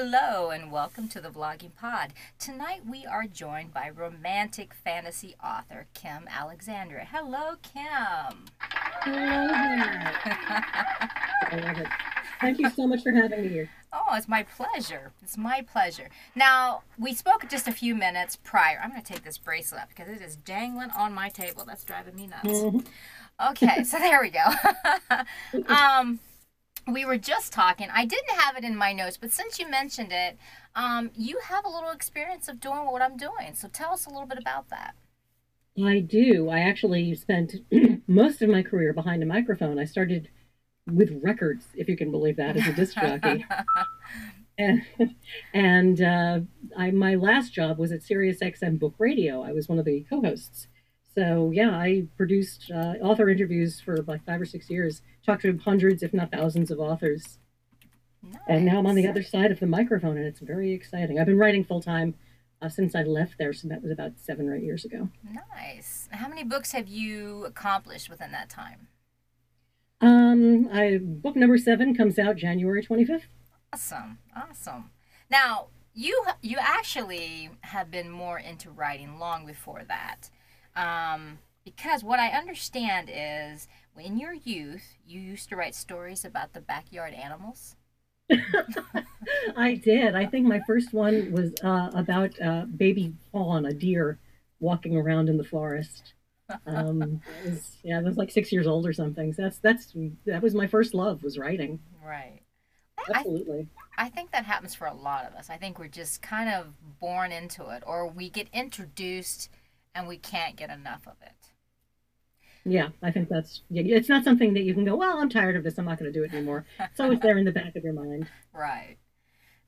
Hello and welcome to the Vlogging Pod. Tonight we are joined by romantic fantasy author Kim Alexander. Hello, Kim. Hello I love it. Thank you so much for having me here. Oh, it's my pleasure. It's my pleasure. Now, we spoke just a few minutes prior. I'm going to take this bracelet up because it is dangling on my table. That's driving me nuts. Mm-hmm. Okay, so there we go. um, we were just talking. I didn't have it in my notes, but since you mentioned it, um, you have a little experience of doing what I'm doing. So tell us a little bit about that. I do. I actually spent most of my career behind a microphone. I started with records, if you can believe that, as a disc jockey. and and uh, I, my last job was at Sirius XM Book Radio. I was one of the co-hosts. So yeah, I produced uh, author interviews for like five or six years. Talked to hundreds, if not thousands, of authors. Nice. And now I'm on the other side of the microphone, and it's very exciting. I've been writing full time uh, since I left there, so that was about seven or eight years ago. Nice. How many books have you accomplished within that time? Um, I book number seven comes out January 25th. Awesome, awesome. Now you you actually have been more into writing long before that, um, because what I understand is in your youth you used to write stories about the backyard animals. I did. I think my first one was uh, about uh, baby fawn, a deer, walking around in the forest um, was, yeah, I was like six years old or something. So that's that's that was my first love was writing. Right. Absolutely. I, I think that happens for a lot of us. I think we're just kind of born into it, or we get introduced and we can't get enough of it. Yeah, I think that's yeah, it's not something that you can go, well, I'm tired of this, I'm not going to do it anymore. It's always there in the back of your mind. Right.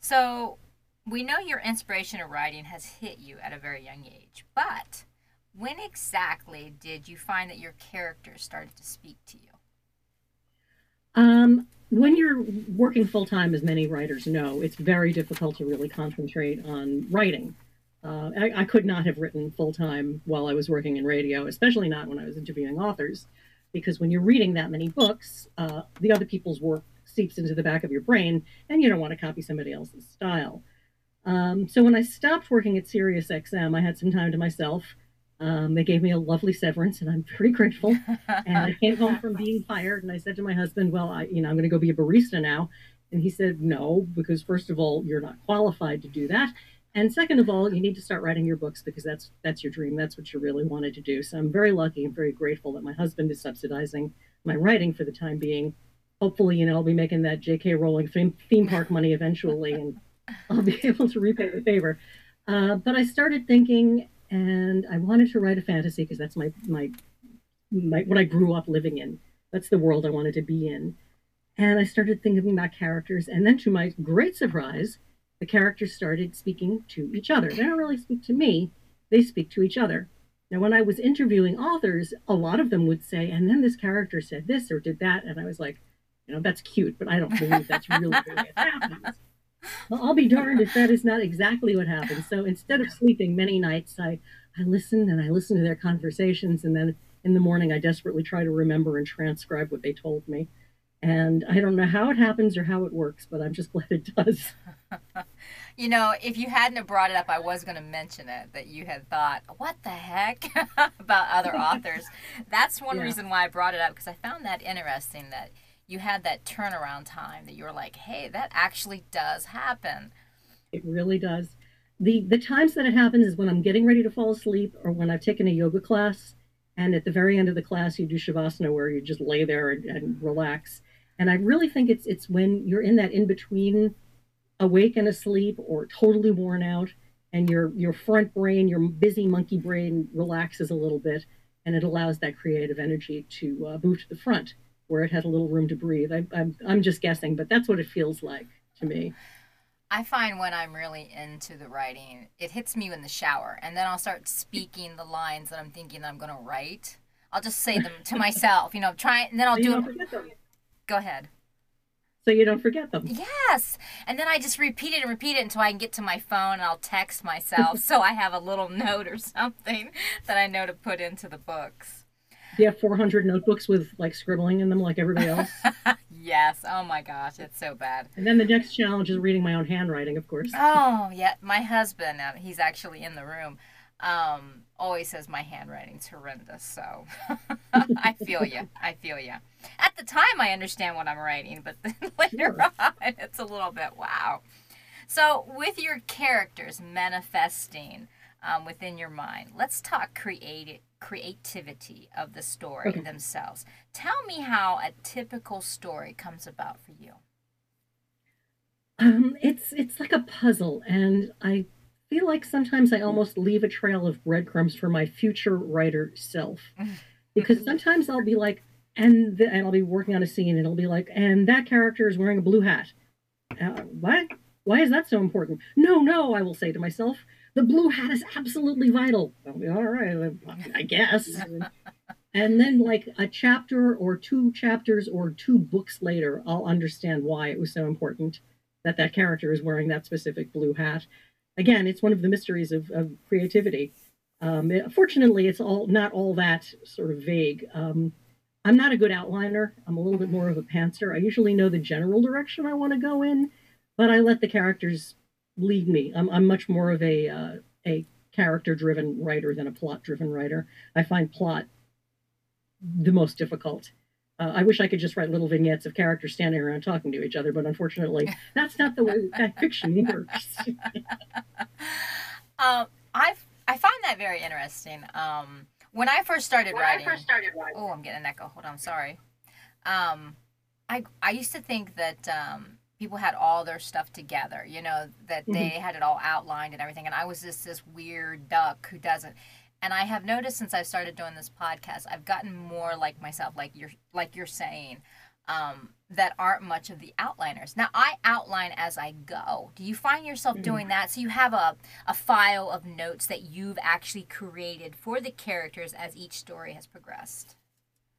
So, we know your inspiration of writing has hit you at a very young age, but when exactly did you find that your characters started to speak to you? Um, when you're working full time, as many writers know, it's very difficult to really concentrate on writing. Uh, I, I, could not have written full time while I was working in radio, especially not when I was interviewing authors, because when you're reading that many books, uh, the other people's work seeps into the back of your brain, and you don't want to copy somebody else's style. Um, so when I stopped working at Sirius XM, I had some time to myself. Um, they gave me a lovely severance, and I'm very grateful. and I came home from being fired, and I said to my husband, "Well, I, you know, I'm going to go be a barista now." And he said, "No, because first of all, you're not qualified to do that, and second of all, you need to start writing your books because that's that's your dream. That's what you really wanted to do." So I'm very lucky and very grateful that my husband is subsidizing my writing for the time being. Hopefully, you know, I'll be making that J.K. Rowling theme, theme park money eventually, and I'll be able to repay the favor. Uh, but I started thinking and I wanted to write a fantasy because that's my, my my what I grew up living in. That's the world I wanted to be in. And I started thinking about characters, and then to my great surprise, the characters started speaking to each other. They don't really speak to me; they speak to each other. Now, when I was interviewing authors, a lot of them would say, "And then this character said this or did that," and I was like, "You know, that's cute, but I don't believe that's really the way it happens." Well, I'll be darned if that is not exactly what happened. So instead of sleeping many nights, I, I listen and I listen to their conversations. And then in the morning, I desperately try to remember and transcribe what they told me. And I don't know how it happens or how it works, but I'm just glad it does. you know, if you hadn't have brought it up, I was going to mention it that you had thought, what the heck about other authors. That's one yeah. reason why I brought it up because I found that interesting that you had that turnaround time that you were like, hey, that actually does happen. It really does. The the times that it happens is when I'm getting ready to fall asleep or when I've taken a yoga class and at the very end of the class you do shavasana where you just lay there and, and relax. And I really think it's it's when you're in that in between awake and asleep or totally worn out and your your front brain, your busy monkey brain relaxes a little bit and it allows that creative energy to uh, move to the front where it had a little room to breathe. I, I'm, I'm just guessing, but that's what it feels like to me. I find when I'm really into the writing, it hits me in the shower, and then I'll start speaking the lines that I'm thinking that I'm going to write. I'll just say them to myself, you know, try, and then I'll do it. Go ahead. So you don't forget them. Yes, and then I just repeat it and repeat it until I can get to my phone, and I'll text myself so I have a little note or something that I know to put into the books you have 400 notebooks with like scribbling in them like everybody else? yes. yes. Oh my gosh, it's so bad. And then the next challenge is reading my own handwriting, of course. Oh yeah, my husband. Uh, he's actually in the room. Um, always says my handwriting's horrendous. So I feel you. I feel you. At the time, I understand what I'm writing, but then later sure. on, it's a little bit wow. So with your characters manifesting um, within your mind, let's talk creative creativity of the story okay. themselves. Tell me how a typical story comes about for you. Um, it's it's like a puzzle, and I feel like sometimes I almost leave a trail of breadcrumbs for my future writer self, because sometimes I'll be like, and the, and I'll be working on a scene, and it'll be like, and that character is wearing a blue hat. Uh, what? Why is that so important? No, no, I will say to myself the blue hat is absolutely vital. I'll be all right, I guess. and then, like a chapter or two chapters or two books later, I'll understand why it was so important that that character is wearing that specific blue hat. Again, it's one of the mysteries of, of creativity. Um, fortunately, it's all not all that sort of vague. Um, I'm not a good outliner. I'm a little bit more of a pantser. I usually know the general direction I want to go in, but I let the characters lead me. I'm, I'm much more of a uh, a character driven writer than a plot driven writer. I find plot the most difficult. Uh, I wish I could just write little vignettes of characters standing around talking to each other, but unfortunately, that's not the way that fiction works. um, I I find that very interesting. Um, when I first started when writing, I first started writing, oh, I'm getting an echo. Hold on, sorry. Um, I I used to think that um, people had all their stuff together, you know, that mm-hmm. they had it all outlined and everything. And I was just this weird duck who doesn't. And I have noticed since I've started doing this podcast, I've gotten more like myself, like you're like you're saying, um, that aren't much of the outliners. Now I outline as I go. Do you find yourself mm-hmm. doing that? So you have a, a file of notes that you've actually created for the characters as each story has progressed.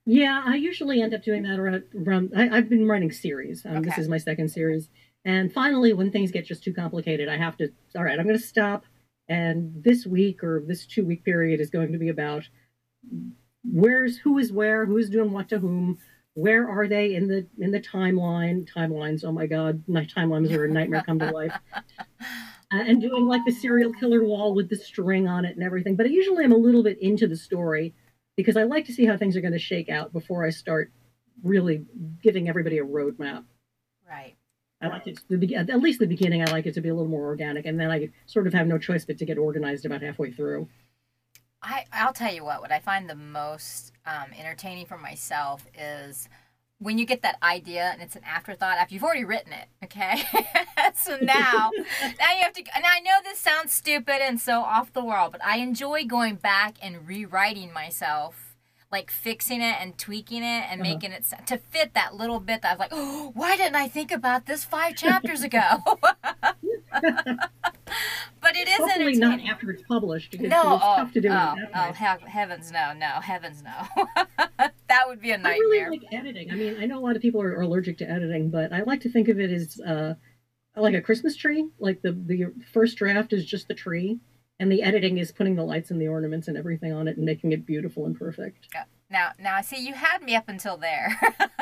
Yeah, I usually end up doing that around. around I, have been writing series. Um, okay. This is my second series, and finally, when things get just too complicated, I have to. All right, I'm going to stop. And this week or this two week period is going to be about where's who is where, who is doing what to whom, where are they in the in the timeline? Timelines. Oh my God, my timelines are a nightmare come to life. Uh, and doing like the serial killer wall with the string on it and everything. But usually, I'm a little bit into the story because I like to see how things are going to shake out before I start really giving everybody a roadmap. Right. I like it to, at least the beginning. I like it to be a little more organic, and then I sort of have no choice but to get organized about halfway through. I I'll tell you what. What I find the most um, entertaining for myself is when you get that idea and it's an afterthought after you've already written it. Okay, so now now you have to. And I know this sounds stupid and so off the wall, but I enjoy going back and rewriting myself like fixing it and tweaking it and uh-huh. making it to fit that little bit that I was like, oh, why didn't I think about this five chapters ago? but it is Hopefully not after it's published. No, it's oh, tough to do oh, oh he- heavens no, no, heavens no. that would be a nightmare. I really like editing. I mean, I know a lot of people are, are allergic to editing, but I like to think of it as uh, like a Christmas tree. Like the the first draft is just the tree and the editing is putting the lights and the ornaments and everything on it and making it beautiful and perfect. Yeah. Now, now, I see, you had me up until there.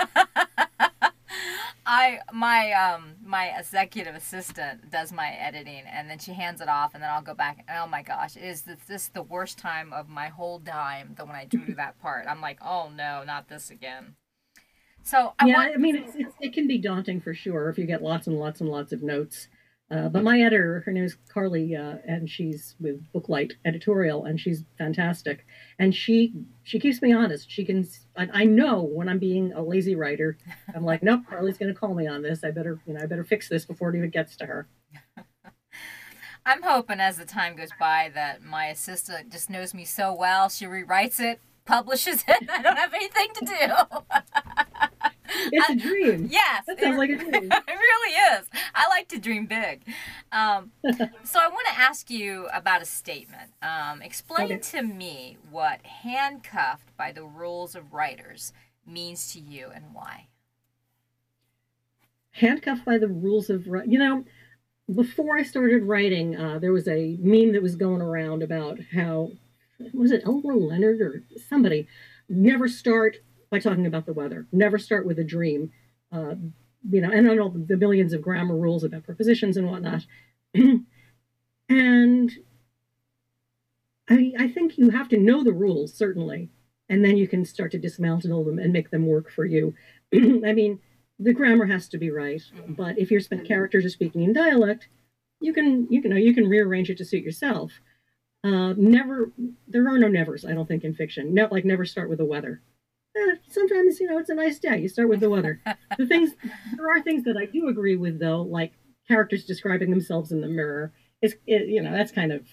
I my um my executive assistant does my editing and then she hands it off and then I'll go back and oh my gosh it is this, this the worst time of my whole time that when I do that part I'm like oh no not this again so I yeah want... I mean it's, it's, it can be daunting for sure if you get lots and lots and lots of notes uh, but my editor, her name is Carly, uh, and she's with Booklight Editorial, and she's fantastic. And she she keeps me honest. She can. I, I know when I'm being a lazy writer. I'm like, nope, Carly's going to call me on this. I better, you know, I better fix this before it even gets to her. I'm hoping as the time goes by that my assistant just knows me so well. She rewrites it, publishes it. I don't have anything to do. it's a dream. Yes. That sounds it, like a dream. it really is. I like to dream big. Um, so I want to ask you about a statement. Um, explain okay. to me what handcuffed by the rules of writers means to you and why. Handcuffed by the rules of, you know, before I started writing, uh, there was a meme that was going around about how, was it Elmore Leonard or somebody, never start by talking about the weather. Never start with a dream. uh, you know, and I know the millions of grammar rules about prepositions and whatnot. and I, I think you have to know the rules, certainly, and then you can start to dismantle them and make them work for you. I mean, the grammar has to be right, mm-hmm. but if your characters are speaking in dialect, you can you can know you can rearrange it to suit yourself. Uh, never, there are no nevers. I don't think in fiction. No, like never start with the weather. Eh, sometimes you know it's a nice day. You start with the weather. the things there are things that I do agree with though, like characters describing themselves in the mirror. Is it, you know that's kind of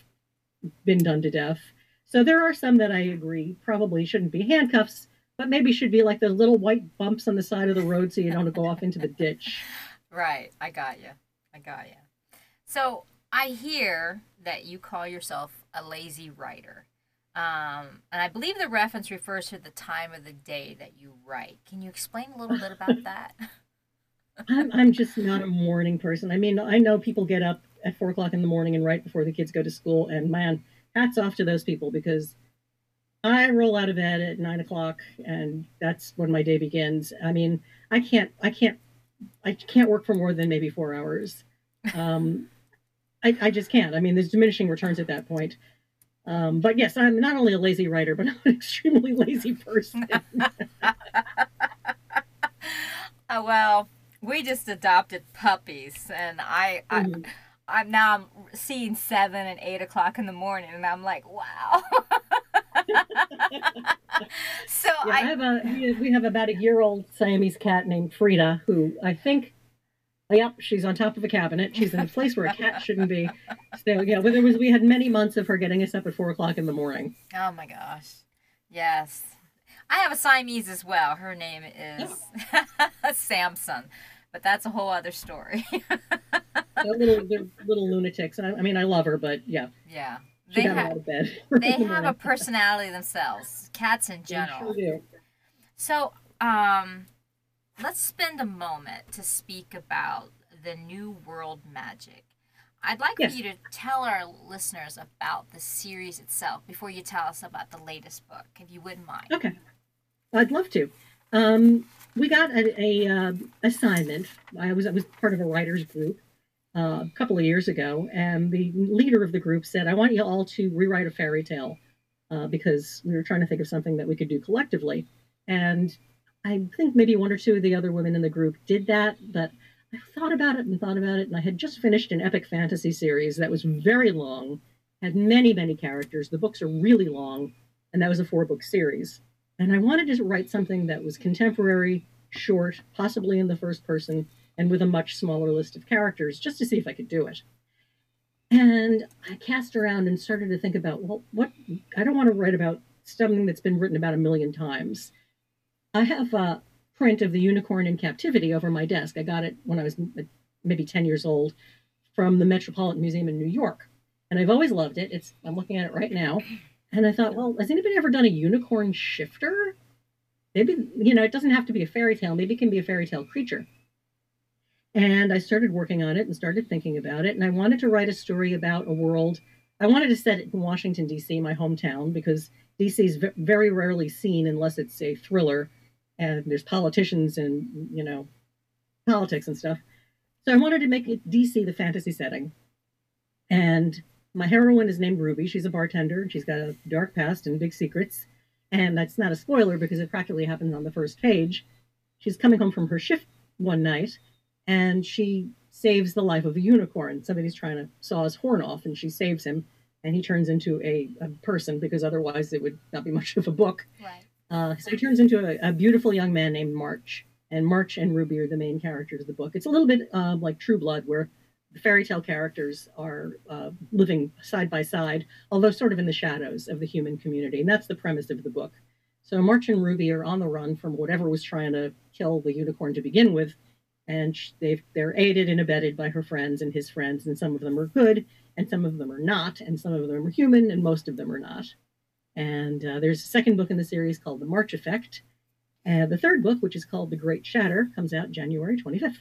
been done to death. So there are some that I agree probably shouldn't be handcuffs, but maybe should be like those little white bumps on the side of the road so you don't go off into the ditch. Right. I got you. I got you. So I hear that you call yourself a lazy writer. Um, and I believe the reference refers to the time of the day that you write. Can you explain a little bit about that? I'm, I'm just not a morning person. I mean, I know people get up at four o'clock in the morning and right before the kids go to school, and man, hats off to those people because I roll out of bed at nine o'clock, and that's when my day begins. I mean, I can't, I can't, I can't work for more than maybe four hours. Um, I, I just can't. I mean, there's diminishing returns at that point. Um, but yes, I'm not only a lazy writer, but I'm an extremely lazy person. uh, well, we just adopted puppies, and I, mm-hmm. I, I'm now I'm seeing seven and eight o'clock in the morning, and I'm like, wow. so yeah, I, I, have a we have about a year old Siamese cat named Frida, who I think Yep, she's on top of a cabinet. She's in a place where a cat shouldn't be. So yeah, there was we had many months of her getting us up at four o'clock in the morning. Oh my gosh, yes. I have a Siamese as well. Her name is Samson, but that's a whole other story. they're little, they're little lunatics. I, I, mean, I love her, but yeah. Yeah. She they have, they have a personality themselves. Cats in general. They sure do. So, um, let's spend a moment to speak about the New World Magic. I'd like yes. for you to tell our listeners about the series itself before you tell us about the latest book, if you wouldn't mind. Okay, I'd love to. Um, we got a, a uh, assignment. I was I was part of a writers group uh, a couple of years ago, and the leader of the group said, "I want you all to rewrite a fairy tale uh, because we were trying to think of something that we could do collectively." And I think maybe one or two of the other women in the group did that, but I thought about it and thought about it, and I had just finished an epic fantasy series that was very long, had many, many characters. The books are really long, and that was a four book series. And I wanted to write something that was contemporary, short, possibly in the first person, and with a much smaller list of characters, just to see if I could do it. And I cast around and started to think about, well, what I don't want to write about something that's been written about a million times. I have a print of the unicorn in captivity over my desk. I got it when I was maybe 10 years old from the Metropolitan Museum in New York. And I've always loved it. It's I'm looking at it right now. And I thought, well, has anybody ever done a unicorn shifter? Maybe, you know, it doesn't have to be a fairy tale. Maybe it can be a fairy tale creature. And I started working on it and started thinking about it. And I wanted to write a story about a world. I wanted to set it in Washington, D.C., my hometown, because D.C. is very rarely seen unless it's a thriller and there's politicians and you know politics and stuff. So I wanted to make it DC the fantasy setting. And my heroine is named Ruby. She's a bartender and she's got a dark past and big secrets. And that's not a spoiler because it practically happens on the first page. She's coming home from her shift one night and she saves the life of a unicorn. Somebody's trying to saw his horn off and she saves him and he turns into a, a person because otherwise it would not be much of a book. Right. Uh, so he turns into a, a, beautiful young man named March, and March and Ruby are the main characters of the book. It's a little bit uh, like True Blood, where the fairy tale characters are uh, living side by side, although sort of in the shadows of the human community, and that's the premise of the book. So March and Ruby are on the run from whatever was trying to kill the unicorn to begin with, and they they're aided and abetted by her friends and his friends, and some of them are good, and some of them are not, and some of them are human, and most of them are not. And uh, there's a second book in the series called The March Effect. And the third book, which is called The Great Shatter, comes out January 25th.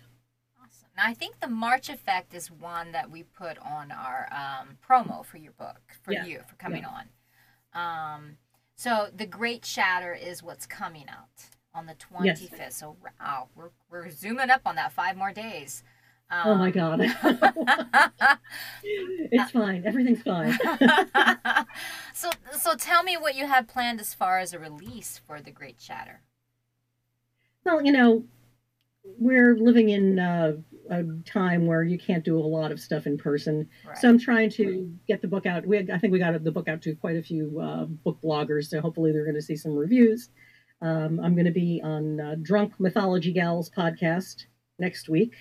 Awesome. Now, I think The March Effect is one that we put on our um, promo for your book, for yeah. you, for coming yeah. on. Um, so The Great Shatter is what's coming out on the 25th. Yes. So, wow, we're, we're zooming up on that five more days. Um, oh my God. it's fine. Everything's fine. so, so tell me what you have planned as far as a release for The Great Shatter. Well, you know, we're living in uh, a time where you can't do a lot of stuff in person. Right. So I'm trying to get the book out. We, I think we got the book out to quite a few uh, book bloggers. So hopefully they're going to see some reviews. Um, I'm going to be on uh, Drunk Mythology Gals podcast next week,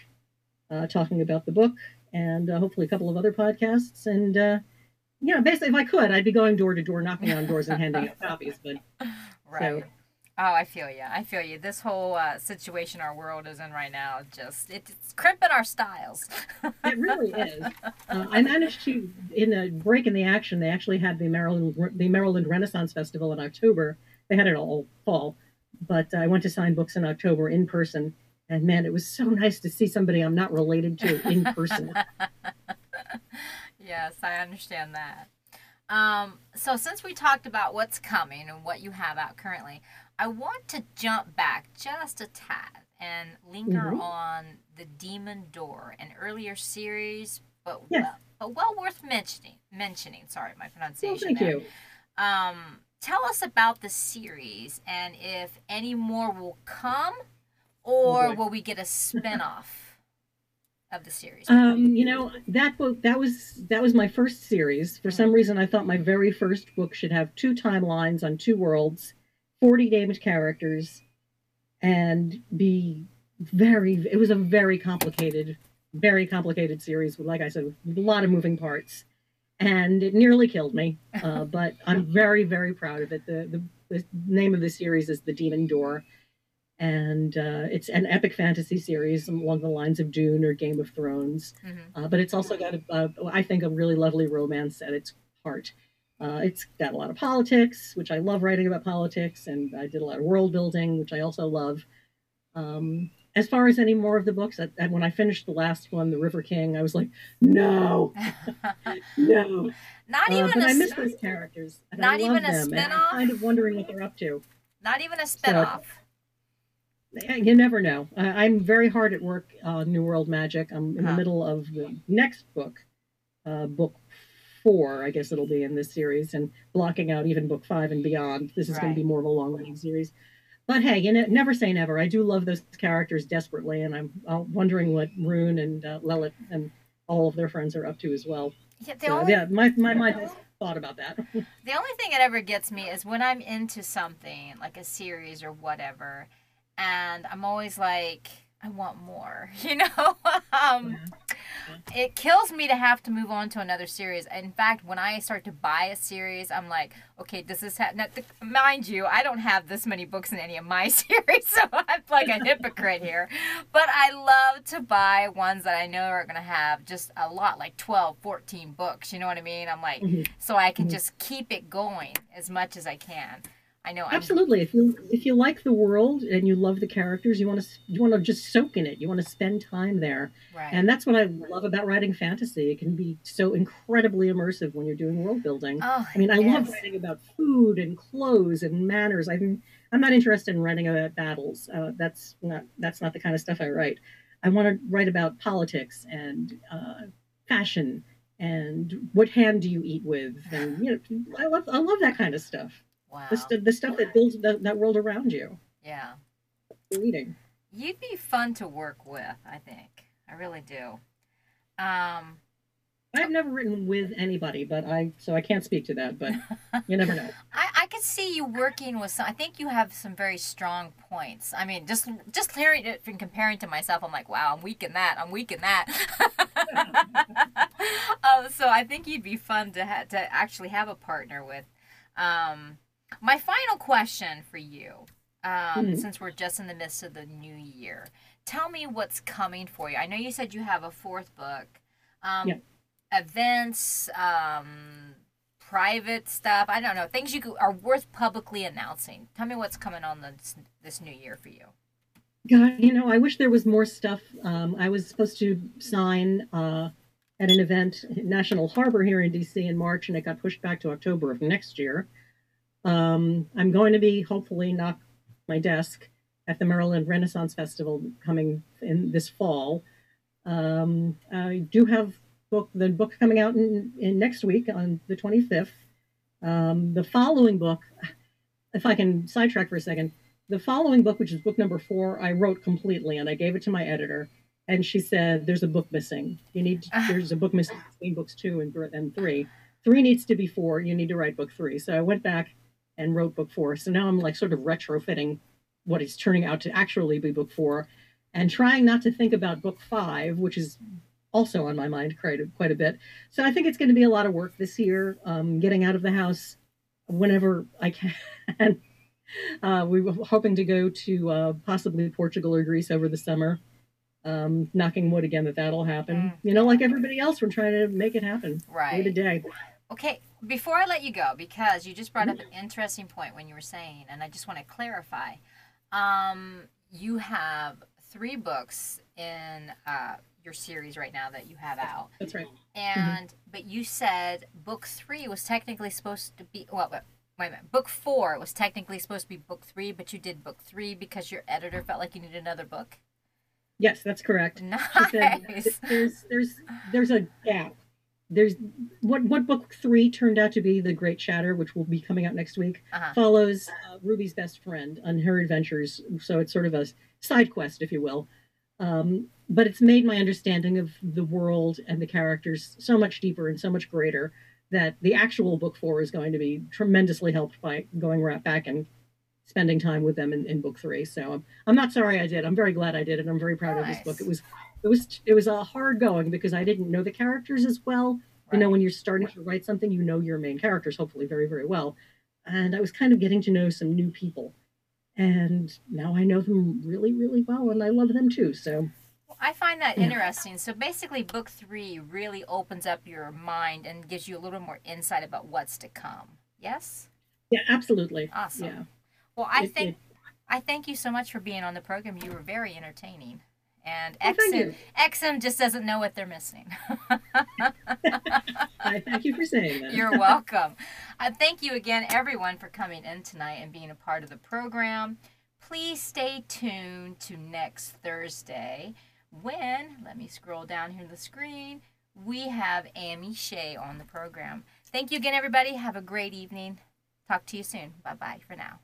uh, talking about the book, and uh, hopefully a couple of other podcasts. And uh, yeah, basically, if I could, I'd be going door to door, knocking on doors, and handing out copies. But right. So, Oh, I feel you. I feel you. This whole uh, situation our world is in right now, just it's crimping our styles. it really is. Uh, I managed to, in a break in the action, they actually had the Maryland the Maryland Renaissance Festival in October. They had it all fall, but I went to sign books in October in person, and man, it was so nice to see somebody I'm not related to in person. yes, I understand that. Um, so since we talked about what's coming and what you have out currently, I want to jump back just a tad and linger mm-hmm. on the Demon Door, an earlier series, but yes. well, but well worth mentioning. Mentioning, sorry, my pronunciation. Well, thank there. you. Um, tell us about the series and if any more will come, or will we get a spinoff? of the series? Um, you know that book that was that was my first series. For mm-hmm. some reason, I thought my very first book should have two timelines on two worlds, 40 named characters and be very it was a very complicated very complicated series like i said with a lot of moving parts and it nearly killed me uh, but i'm very very proud of it the, the, the name of the series is the demon door and uh, it's an epic fantasy series along the lines of dune or game of thrones mm-hmm. uh, but it's also got a, I think a really lovely romance at its heart uh, it's got a lot of politics, which I love writing about politics, and I did a lot of world building, which I also love. Um, as far as any more of the books, I, I, when I finished the last one, The River King, I was like, no, no. Not uh, even. but a, I miss those characters. not even a them, spinoff. I'm kind of wondering what they're up to. Not even a spinoff. So, you never know. Uh, I'm very hard at work on New World Magic. I'm in huh. the middle of the next book, uh, book four, I guess it'll be in this series, and blocking out even book five and beyond. This is right. going to be more of a long running series. But hey, you know, never say never. I do love those characters desperately, and I'm, I'm wondering what Rune and uh, Lelit and all of their friends are up to as well. Yeah, so, only... yeah my, my mind has thought about that. the only thing that ever gets me is when I'm into something, like a series or whatever, and I'm always like, I want more, you know? um, yeah. It kills me to have to move on to another series. In fact, when I start to buy a series, I'm like, okay, does this is ha- now, mind you, I don't have this many books in any of my series, so I'm like a hypocrite here. But I love to buy ones that I know are going to have just a lot, like 12, 14 books. You know what I mean? I'm like, mm-hmm. so I can mm-hmm. just keep it going as much as I can. I know. Absolutely. I'm... If you if you like the world and you love the characters, you want to you want to just soak in it. You want to spend time there. Right. And that's what I love about writing fantasy. It can be so incredibly immersive when you're doing world building. Oh, I mean, I yes. love writing about food and clothes and manners. I'm I'm not interested in writing about battles. Uh, that's not that's not the kind of stuff I write. I want to write about politics and uh, fashion and what hand do you eat with and you know I love I love that kind of stuff. Wow. The, the stuff that builds the, that world around you. Yeah. Reading. You'd be fun to work with, I think. I really do. Um, I've never written with anybody, but I so I can't speak to that. But you never know. I, I could see you working with some. I think you have some very strong points. I mean, just just hearing it and comparing to myself, I'm like, wow, I'm weak in that. I'm weak in that. um, so I think you'd be fun to ha- to actually have a partner with. Um, my final question for you, um, mm-hmm. since we're just in the midst of the new year, tell me what's coming for you. I know you said you have a fourth book. Um, yep. Events, um, private stuff. I don't know things you are worth publicly announcing. Tell me what's coming on this this new year for you. God, you know, I wish there was more stuff. Um, I was supposed to sign uh, at an event, National Harbor here in DC in March, and it got pushed back to October of next year. Um, I'm going to be hopefully knock my desk at the Maryland Renaissance Festival coming in this fall. Um, I do have book the book coming out in, in next week on the 25th. Um, the following book, if I can sidetrack for a second, the following book, which is book number four, I wrote completely and I gave it to my editor. And she said, "There's a book missing. You need. To, there's a book missing between books two and, and three. Three needs to be four. You need to write book three. So I went back and wrote book four. So now I'm like sort of retrofitting what is turning out to actually be book four, and trying not to think about book five, which is also on my mind quite a, quite a bit. So I think it's going to be a lot of work this year, um, getting out of the house whenever I can. uh, we were hoping to go to uh, possibly Portugal or Greece over the summer. Um, knocking wood again that that'll happen. Mm. You know, like everybody else, we're trying to make it happen right. day to day. Okay, before I let you go, because you just brought up an interesting point when you were saying, and I just want to clarify. Um, you have three books in uh, your series right now that you have out. That's right. And mm-hmm. but you said book three was technically supposed to be well. Wait, wait a minute. Book four was technically supposed to be book three, but you did book three because your editor felt like you needed another book. Yes, that's correct. Nice. Said, there's there's there's a gap there's what what book three turned out to be the Great Shatter, which will be coming out next week, uh-huh. follows uh, Ruby's best friend on her adventures. So it's sort of a side quest, if you will. Um, but it's made my understanding of the world and the characters so much deeper and so much greater that the actual book four is going to be tremendously helped by going right back and spending time with them in, in book three. So I'm, I'm not sorry I did. I'm very glad I did, and I'm very proud nice. of this book. It was it was it was a hard going because I didn't know the characters as well. Right. You know, when you're starting to write something, you know your main characters hopefully very very well, and I was kind of getting to know some new people, and now I know them really really well, and I love them too. So. I find that yeah. interesting. So basically, book three really opens up your mind and gives you a little more insight about what's to come. Yes. Yeah, absolutely. Awesome. Yeah. Well, I it, think it, I thank you so much for being on the program. You were very entertaining. And well, XM, XM just doesn't know what they're missing. I thank you for saying that. You're welcome. Uh, thank you again, everyone, for coming in tonight and being a part of the program. Please stay tuned to next Thursday when, let me scroll down here on the screen, we have Amy Shea on the program. Thank you again, everybody. Have a great evening. Talk to you soon. Bye bye for now.